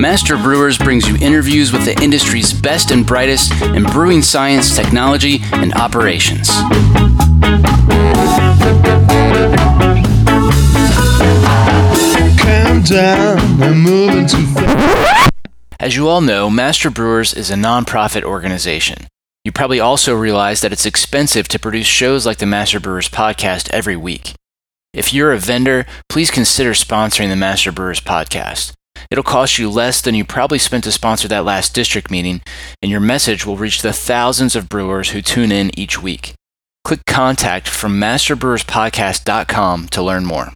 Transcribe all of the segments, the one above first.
Master Brewers brings you interviews with the industry's best and brightest in brewing science, technology, and operations. Down, As you all know, Master Brewers is a nonprofit organization. You probably also realize that it's expensive to produce shows like the Master Brewers podcast every week. If you're a vendor, please consider sponsoring the Master Brewers podcast. It'll cost you less than you probably spent to sponsor that last district meeting, and your message will reach the thousands of brewers who tune in each week. Click contact from masterbrewerspodcast.com to learn more.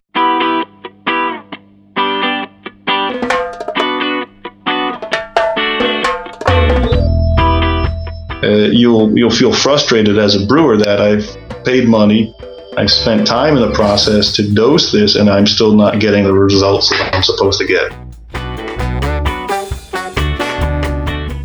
Uh, you'll you'll feel frustrated as a brewer that I've paid money, I've spent time in the process to dose this, and I'm still not getting the results that I'm supposed to get.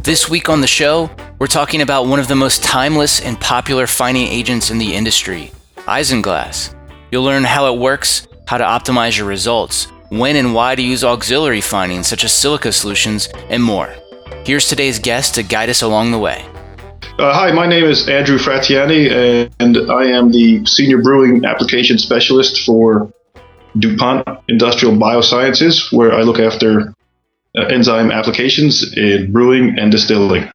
This week on the show, we're talking about one of the most timeless and popular fining agents in the industry, isinglass. You'll learn how it works, how to optimize your results, when and why to use auxiliary finings such as silica solutions, and more. Here's today's guest to guide us along the way. Uh, hi, my name is Andrew Fratianni, and I am the Senior Brewing Application Specialist for DuPont Industrial Biosciences, where I look after enzyme applications in brewing and distilling.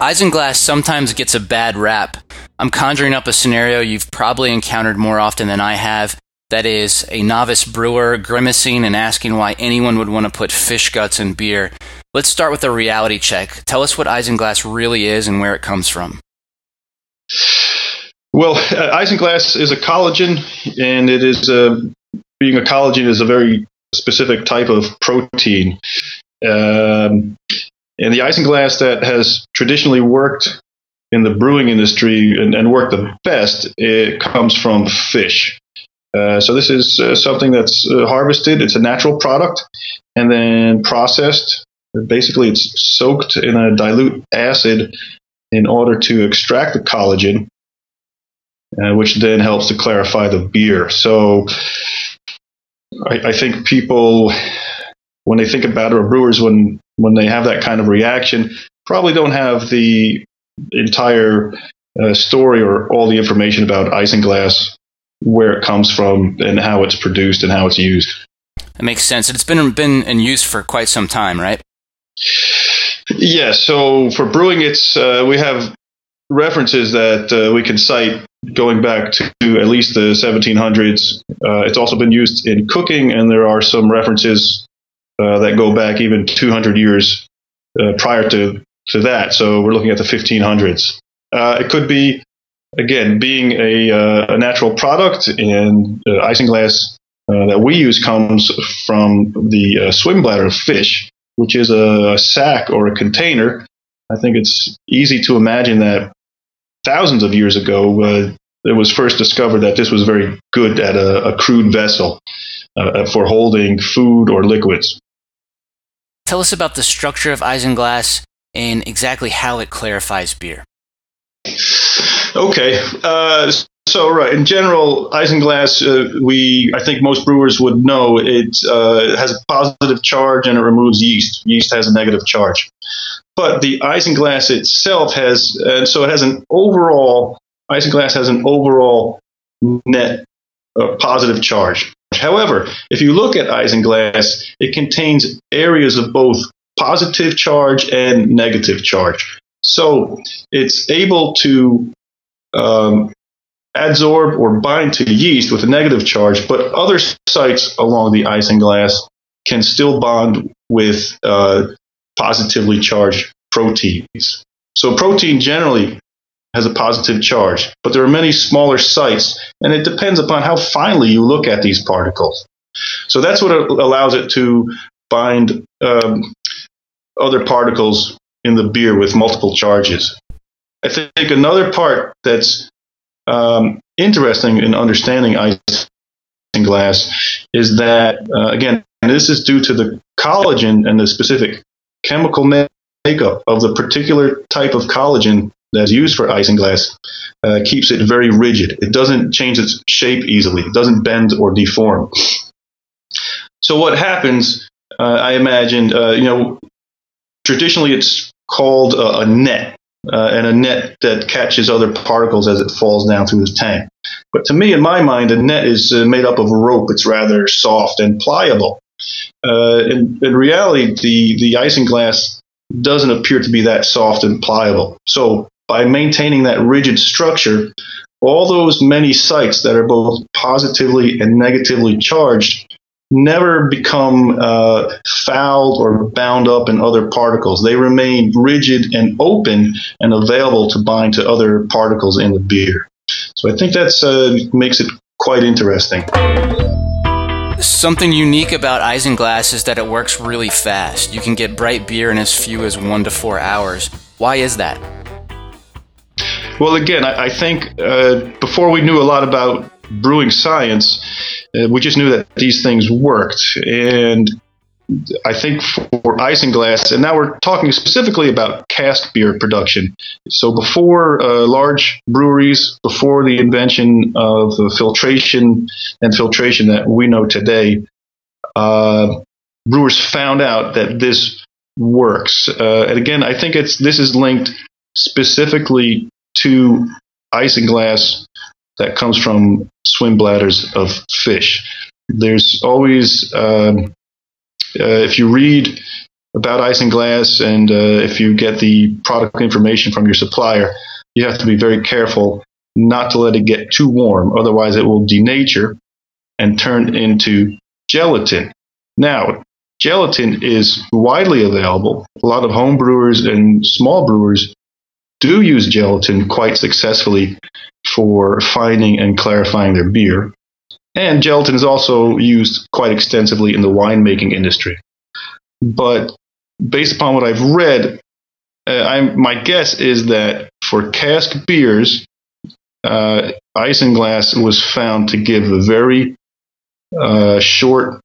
Isinglass sometimes gets a bad rap. I'm conjuring up a scenario you've probably encountered more often than I have. That is, a novice brewer grimacing and asking why anyone would want to put fish guts in beer. Let's start with a reality check. Tell us what isinglass really is and where it comes from. Well, uh, isinglass is a collagen, and it is uh, being a collagen is a very specific type of protein. Um, and the isinglass that has traditionally worked in the brewing industry and, and worked the best, it comes from fish. Uh, so this is uh, something that's uh, harvested. It's a natural product, and then processed. Basically, it's soaked in a dilute acid in order to extract the collagen, uh, which then helps to clarify the beer. So I, I think people, when they think about it, or brewers, when when they have that kind of reaction, probably don't have the entire uh, story or all the information about isinglass, where it comes from, and how it's produced and how it's used. That makes sense. It's been been in use for quite some time, right? Yeah. So for brewing, it's uh, we have references that uh, we can cite going back to at least the 1700s. Uh, it's also been used in cooking, and there are some references uh, that go back even 200 years uh, prior to, to that. So we're looking at the 1500s. Uh, it could be, again, being a, uh, a natural product, and isinglass that we use comes from the swim bladder of fish, which is a sac or a container. I think it's easy to imagine that thousands of years ago, uh, it was first discovered that this was very good at a, a crude vessel uh, for holding food or liquids. Tell us about the structure of isinglass and exactly how it clarifies beer. Okay, uh, so right in general, isinglass, uh, we I think most brewers would know it uh, has a positive charge and it removes yeast. Yeast has a negative charge. But the isinglass itself has, and so it has an overall, isinglass has an overall net uh, positive charge. However, if you look at isinglass, it contains areas of both positive charge and negative charge. So it's able to um, adsorb or bind to yeast with a negative charge, but other sites along the isinglass can still bond with uh, positively charged proteins. So protein generally has a positive charge, but there are many smaller sites, and it depends upon how finely you look at these particles. So that's what allows it to bind um, other particles in the beer with multiple charges. I think another part that's um, interesting in understanding isinglass is that, uh, again, this is due to the collagen and the specific chemical makeup of the particular type of collagen that's used for isinglass uh, keeps it very rigid. It doesn't change its shape easily. It doesn't bend or deform. So what happens? Uh, I imagine, uh, you know, traditionally it's called a, a net, uh, and a net that catches other particles as it falls down through the tank. But to me, in my mind, a net is uh, made up of rope. It's rather soft and pliable. Uh, in, in reality, the the isinglass doesn't appear to be that soft and pliable. So by maintaining that rigid structure, all those many sites that are both positively and negatively charged never become uh, fouled or bound up in other particles. They remain rigid and open and available to bind to other particles in the beer. So I think that uh, makes it quite interesting. Something unique about Isinglass is that it works really fast. You can get bright beer in as few as one to four hours. Why is that? Well, again, I, I think uh, before we knew a lot about brewing science, uh, we just knew that these things worked. And I think for isinglass, and now we're talking specifically about cask beer production. So before uh, large breweries, before the invention of filtration and filtration that we know today, uh, brewers found out that this works. Uh, and again, I think it's this is linked specifically to isinglass that comes from swim bladders of fish. There's always, um, uh, if you read about isinglass and glass, uh, if you get the product information from your supplier, you have to be very careful not to let it get too warm. Otherwise, it will denature and turn into gelatin. Now, gelatin is widely available. A lot of home brewers and small brewers do use gelatin quite successfully for fining and clarifying their beer. And gelatin is also used quite extensively in the winemaking industry. But based upon what I've read, uh, my guess is that for cask beers, uh, isinglass was found to give a very uh, short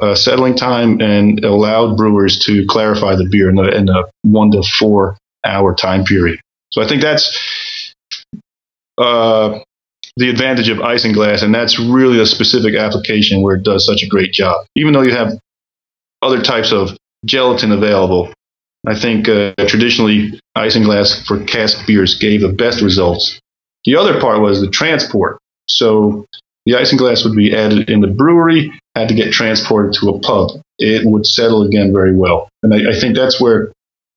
uh, settling time and allowed brewers to clarify the beer in a, in a one to four hour time period. So I think that's uh, the advantage of isinglass, and that's really a specific application where it does such a great job. Even though you have other types of gelatin available, I think uh, traditionally isinglass for cask beers gave the best results. The other part was the transport. So the isinglass would be added in the brewery, had to get transported to a pub. It would settle again very well. And I, I think that's where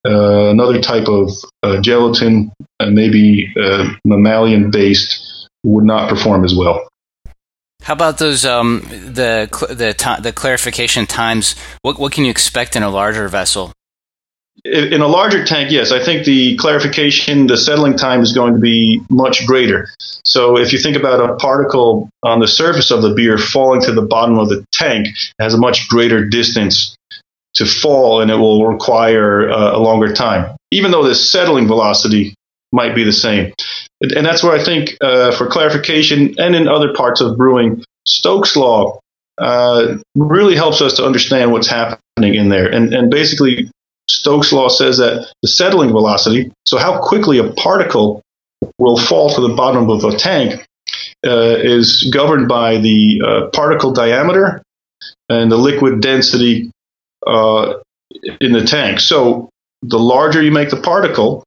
uh, another type of uh, gelatin, uh, maybe mammalian based, would not perform as well. How about those um, the the the clarification times? What what can you expect in a larger vessel? In a larger tank, yes, I think the clarification, the settling time is going to be much greater. So if you think about a particle on the surface of the beer falling to the bottom of the tank, it has a much greater distance to fall and it will require uh, a longer time, even though the settling velocity might be the same. And that's where I think, uh, for clarification and in other parts of brewing, Stokes' law uh, really helps us to understand what's happening in there. And, and basically, Stokes' law says that the settling velocity, so how quickly a particle will fall to the bottom of a tank, uh, is governed by the uh, particle diameter and the liquid density uh, in the tank. So the larger you make the particle,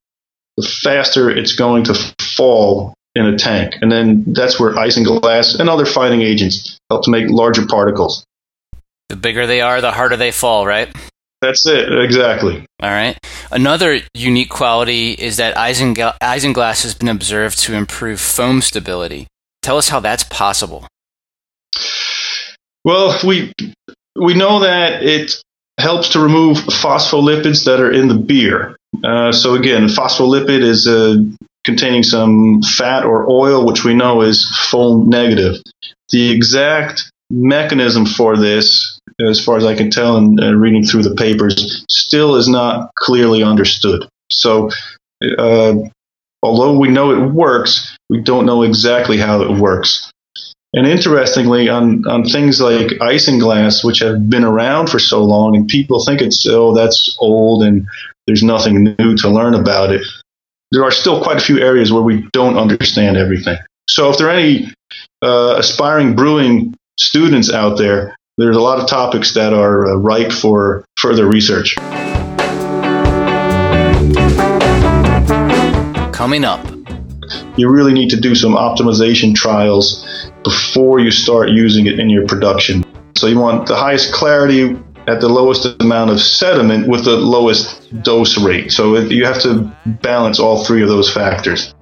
the faster it's going to fall in a tank. And then that's where isinglass and glass and other fining agents help to make larger particles. The bigger they are, the harder they fall, right? That's it, exactly. All right. Another unique quality is that isinglass has been observed to improve foam stability. Tell us how that's possible. Well, we we know that it helps to remove phospholipids that are in the beer. Uh, so again, phospholipid is uh, containing some fat or oil, which we know is foam negative. The exact mechanism for this, as far as I can tell in uh, reading through the papers, still is not clearly understood. So uh, although we know it works, we don't know exactly how it works. And interestingly, on, on things like isinglass, which have been around for so long, and people think it's, oh, that's old and there's nothing new to learn about it, there are still quite a few areas where we don't understand everything. So if there are any uh, aspiring brewing students out there, there's a lot of topics that are uh, ripe for further research. Coming up, you really need to do some optimization trials before you start using it in your production. So you want the highest clarity at the lowest amount of sediment with the lowest dose rate. So you have to balance all three of those factors.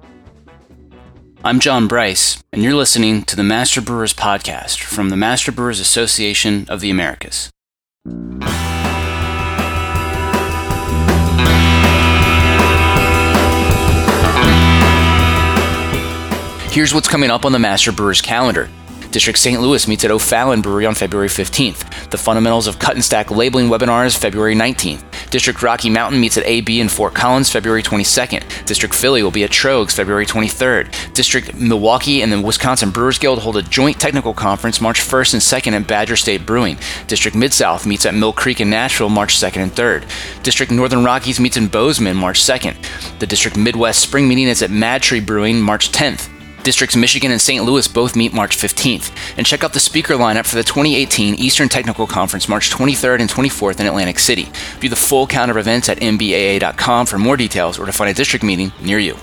I'm John Bryce, and you're listening to the Master Brewers Podcast from the Master Brewers Association of the Americas. Here's what's coming up on the Master Brewers calendar. District St. Louis meets at O'Fallon Brewery on February 15th. The Fundamentals of Cut and Stack Labeling webinars February 19th. District Rocky Mountain meets at AB in Fort Collins February 22nd. District Philly will be at Tröegs February 23rd. District Milwaukee and the Wisconsin Brewers Guild hold a joint technical conference March 1st and 2nd at Badger State Brewing. District Mid South meets at Mill Creek in Nashville March 2nd and 3rd. District Northern Rockies meets in Bozeman March 2nd. The District Midwest Spring Meeting is at MadTree Brewing March 10th. Districts Michigan and St. Louis both meet March 15th. And check out the speaker lineup for the 2018 Eastern Technical Conference March 23rd and 24th in Atlantic City. View the full calendar of events at mbaa.com for more details or to find a district meeting near you.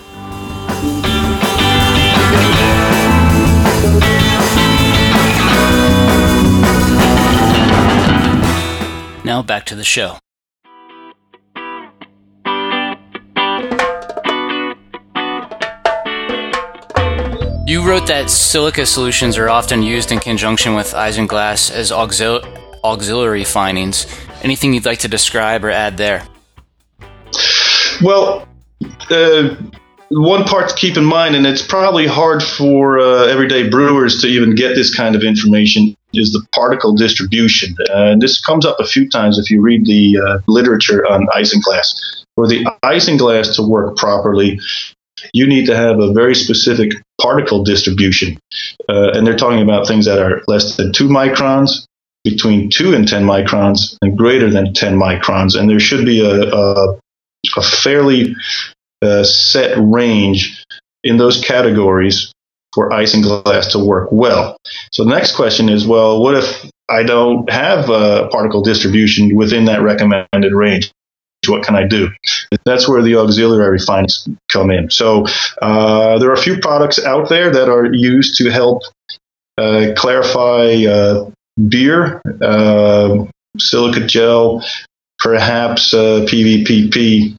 Now back to the show. You wrote that silica solutions are often used in conjunction with isinglass as auxil- auxiliary finings. Anything you'd like to describe or add there? Well, uh, one part to keep in mind, and it's probably hard for uh, everyday brewers to even get this kind of information, is the particle distribution. Uh, and this comes up a few times if you read the uh, literature on isinglass. For the isinglass to work properly, you need to have a very specific particle distribution. Uh, and they're talking about things that are less than two microns, between two and 10 microns, and greater than 10 microns. And there should be a, a, a fairly uh, set range in those categories for isinglass to work well. So the next question is well, what if I don't have a particle distribution within that recommended range? What can I do? That's where the auxiliary finings come in. So uh, there are a few products out there that are used to help uh, clarify uh, beer, uh, silica gel, perhaps PVPP.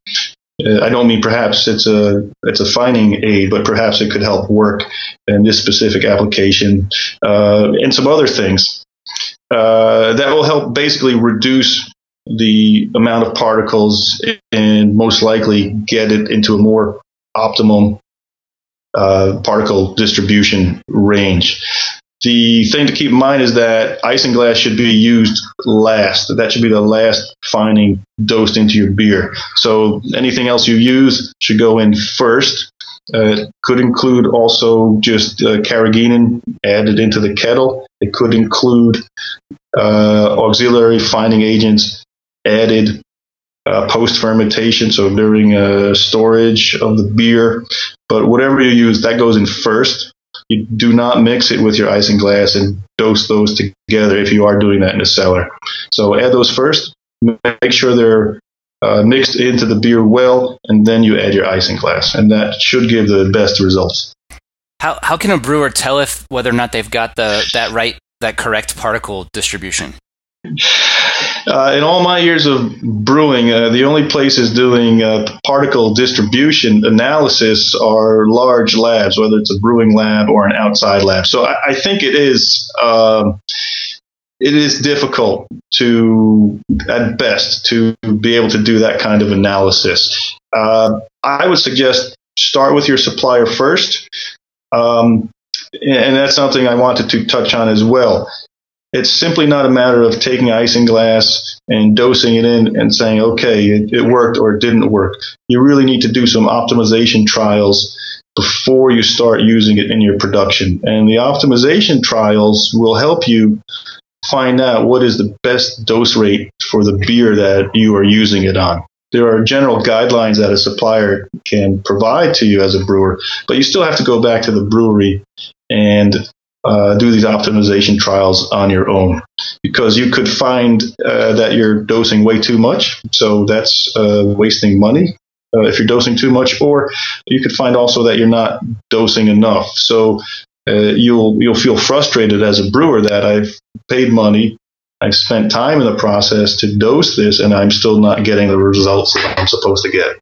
Uh, I don't mean perhaps it's a it's a fining aid, but perhaps it could help work in this specific application uh, and some other things. that will help basically reduce the amount of particles and most likely get it into a more optimum uh, particle distribution range. The thing to keep in mind is that isinglass should be used last. That should be the last fining dosed into your beer. So anything else you use should go in first. Uh, it could include also just uh, carrageenan added into the kettle. It could include uh, auxiliary fining agents added uh, post fermentation, so during uh, storage of the beer. But whatever you use, that goes in first. You do not mix it with your isinglass and dose those together if you are doing that in a cellar. So add those first. Make sure they're uh, mixed into the beer well, and then you add your isinglass, and that should give the best results. How how can a brewer tell if whether or not they've got the that right that correct particle distribution? Uh, in all my years of brewing, uh, the only places doing uh, particle distribution analysis are large labs, whether it's a brewing lab or an outside lab. So I, I think it is um, it is difficult to, at best, to be able to do that kind of analysis. Uh, I would suggest start with your supplier first. Um, and that's something I wanted to touch on as well it's simply not a matter of taking isinglass and dosing it in and saying, okay, it, it worked or it didn't work. You really need to do some optimization trials before you start using it in your production. And the optimization trials will help you find out what is the best dose rate for the beer that you are using it on. There are general guidelines that a supplier can provide to you as a brewer, but you still have to go back to the brewery and uh, do these optimization trials on your own because you could find uh, that you're dosing way too much. So that's uh, wasting money uh, if you're dosing too much, or you could find also that you're not dosing enough. So uh, you'll you'll feel frustrated as a brewer that I've paid money, I've spent time in the process to dose this, and I'm still not getting the results that I'm supposed to get.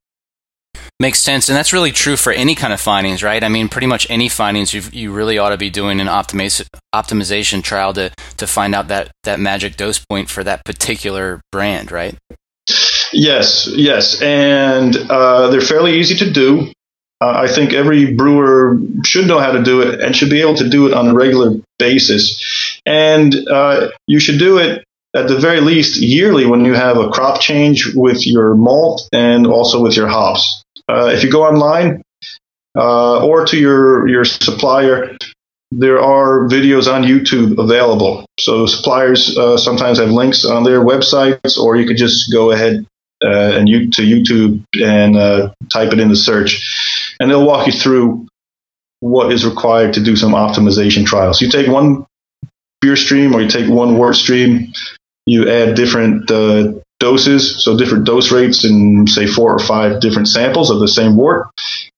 Makes sense, and that's really true for any kind of finings, right? I mean, pretty much any finings you you really ought to be doing an optimization optimization trial to to find out that that magic dose point for that particular brand, right? Yes, yes, and uh, they're fairly easy to do. Uh, I think every brewer should know how to do it and should be able to do it on a regular basis. And uh, you should do it at the very least yearly when you have a crop change with your malt and also with your hops. Uh, if you go online uh, or to your, your supplier, there are videos on YouTube available. So suppliers uh, sometimes have links on their websites, or you could just go ahead uh, and you to YouTube and uh, type it in the search, and they'll walk you through what is required to do some optimization trials. You take one beer stream or you take one wort stream, you add different uh, doses, so different dose rates in say four or five different samples of the same wort,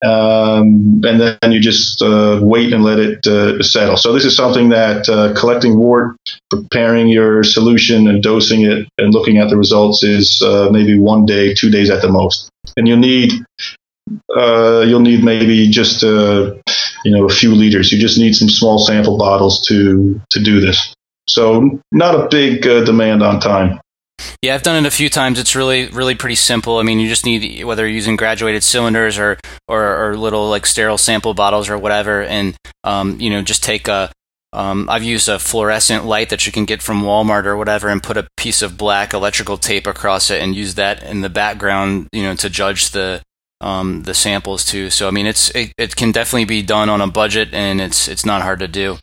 um, and then you just uh, wait and let it uh, settle. So this is something that uh, collecting wort, preparing your solution and dosing it, and looking at the results is uh, maybe one day, two days at the most, and you'll need. Uh, you'll need maybe just uh, you know a few liters. You just need some small sample bottles to to do this. So not a big demand on time. Yeah, I've done it a few times. It's really, really pretty simple. I mean, you just need whether you're using graduated cylinders or or, or little like sterile sample bottles or whatever, and um, you know, just take a. Um, I've used a fluorescent light that you can get from Walmart or whatever, and put a piece of black electrical tape across it, and use that in the background, you know, to judge the um, the samples too. So I mean, it's it, it can definitely be done on a budget, and it's it's not hard to do.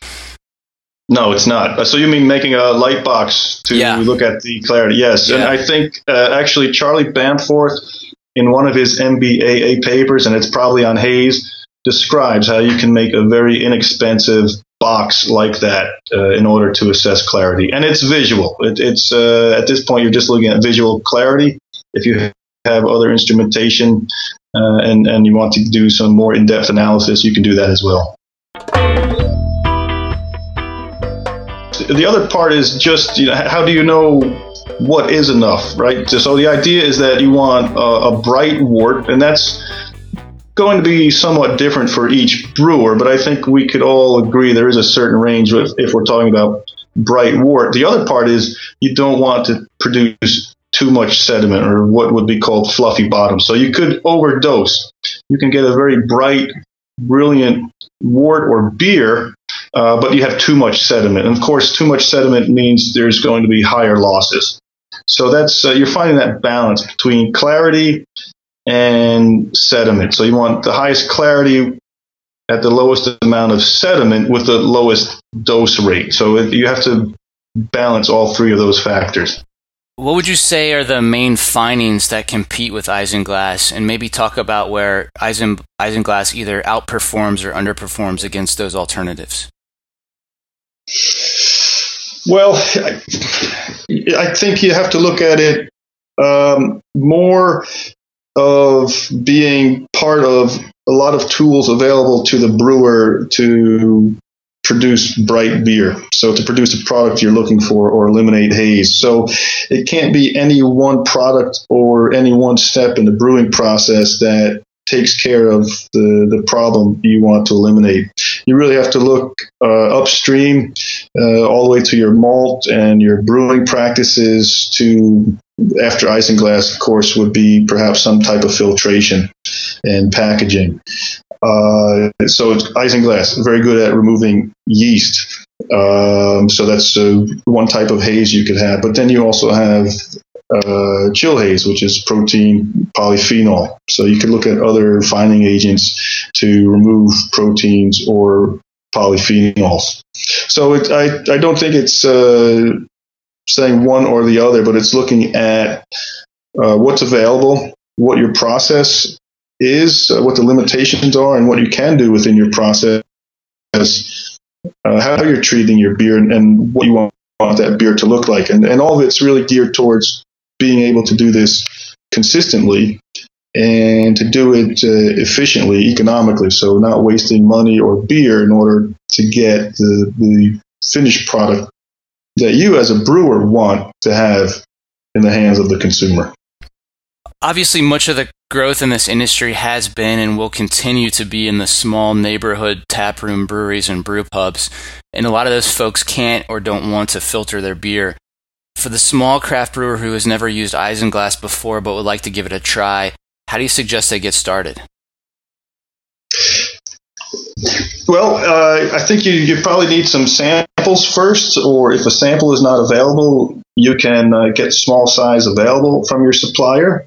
No, it's not. Uh, so you mean making a light box to yeah. look at the clarity? Yes, yeah. and I think uh, actually Charlie Bamforth in one of his MBAA papers, and it's probably on Haze, describes how you can make a very inexpensive box like that uh, in order to assess clarity, and it's visual. It, it's uh, at this point you're just looking at visual clarity. If you have other instrumentation uh, and and you want to do some more in-depth analysis, you can do that as well the other part is just you know how do you know what is enough, right? So the idea is that you want a, a bright wort, and that's going to be somewhat different for each brewer, but I think we could all agree there is a certain range if, if we're talking about bright wort. The other part is you don't want to produce too much sediment or what would be called fluffy bottom. So you could overdose. You can get a very bright, brilliant wort or beer uh, but you have too much sediment. And of course, too much sediment means there's going to be higher losses. So that's uh, you're finding that balance between clarity and sediment. So you want the highest clarity at the lowest amount of sediment with the lowest dose rate. So you have to balance all three of those factors. What would you say are the main finings that compete with Isinglass, and maybe talk about where Isinglass either outperforms or underperforms against those alternatives? Well, I, think you have to look at it um, more of being part of a lot of tools available to the brewer to produce bright beer. So to produce a product you're looking for or eliminate haze. So it can't be any one product or any one step in the brewing process that takes care of the, the problem you want to eliminate. You really have to look uh, upstream uh, all the way to your malt and your brewing practices to after isinglass, of course, would be perhaps some type of filtration and packaging. Uh, so isinglass very good at removing yeast. Um, so that's uh, one type of haze you could have. But then you also have uh, chill haze, which is protein polyphenol. So you could look at other fining agents to remove proteins or polyphenols. So it, I, I don't think it's uh, saying one or the other, but it's looking at uh, what's available, what your process is, uh, what the limitations are, and what you can do within your process, uh, how you're treating your beer, and, and what you want, want that beer to look like. And, and all of it's really geared towards being able to do this consistently and to do it uh, efficiently, economically, so not wasting money or beer in order to get the, the finished product that you as a brewer want to have in the hands of the consumer. Obviously, much of the growth in this industry has been and will continue to be in the small neighborhood taproom breweries and brew pubs, and a lot of those folks can't or don't want to filter their beer. For the small craft brewer who has never used isinglass before but would like to give it a try, how do you suggest they get started? Well, uh, I think you, you probably need some samples first, or if a sample is not available, you can uh, get small size available from your supplier.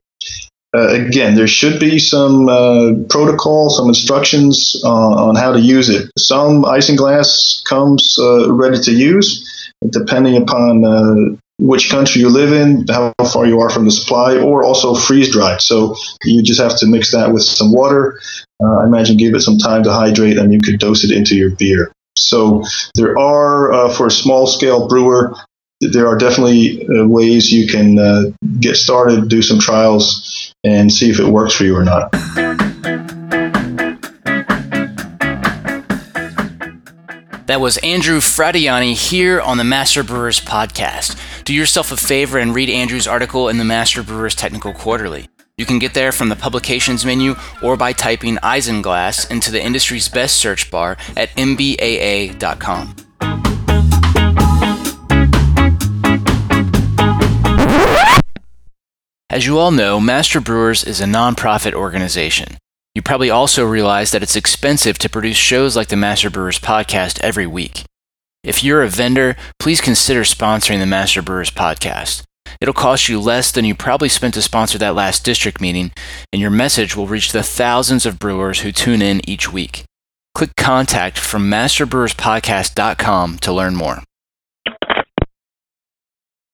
Uh, again, there should be some uh, protocol, some instructions uh, on how to use it. Some isinglass comes uh, ready to use, depending upon which country you live in, how far you are from the supply, or also freeze dried. So you just have to mix that with some water. Uh, I imagine give it some time to hydrate, and you could dose it into your beer. So there are, uh, for a small scale brewer, there are definitely uh, ways you can uh, get started, do some trials, and see if it works for you or not. That was Andrew Fratianni here on the Master Brewers podcast. Do yourself a favor and read Andrew's article in the Master Brewers Technical Quarterly. You can get there from the publications menu or by typing Isinglass into the industry's best search bar at mbaa.com. As you all know, Master Brewers is a nonprofit organization. You probably also realize that it's expensive to produce shows like the Master Brewers podcast every week. If you're a vendor, please consider sponsoring the Master Brewers podcast. It'll cost you less than you probably spent to sponsor that last district meeting, and your message will reach the thousands of brewers who tune in each week. Click contact from masterbrewerspodcast.com to learn more.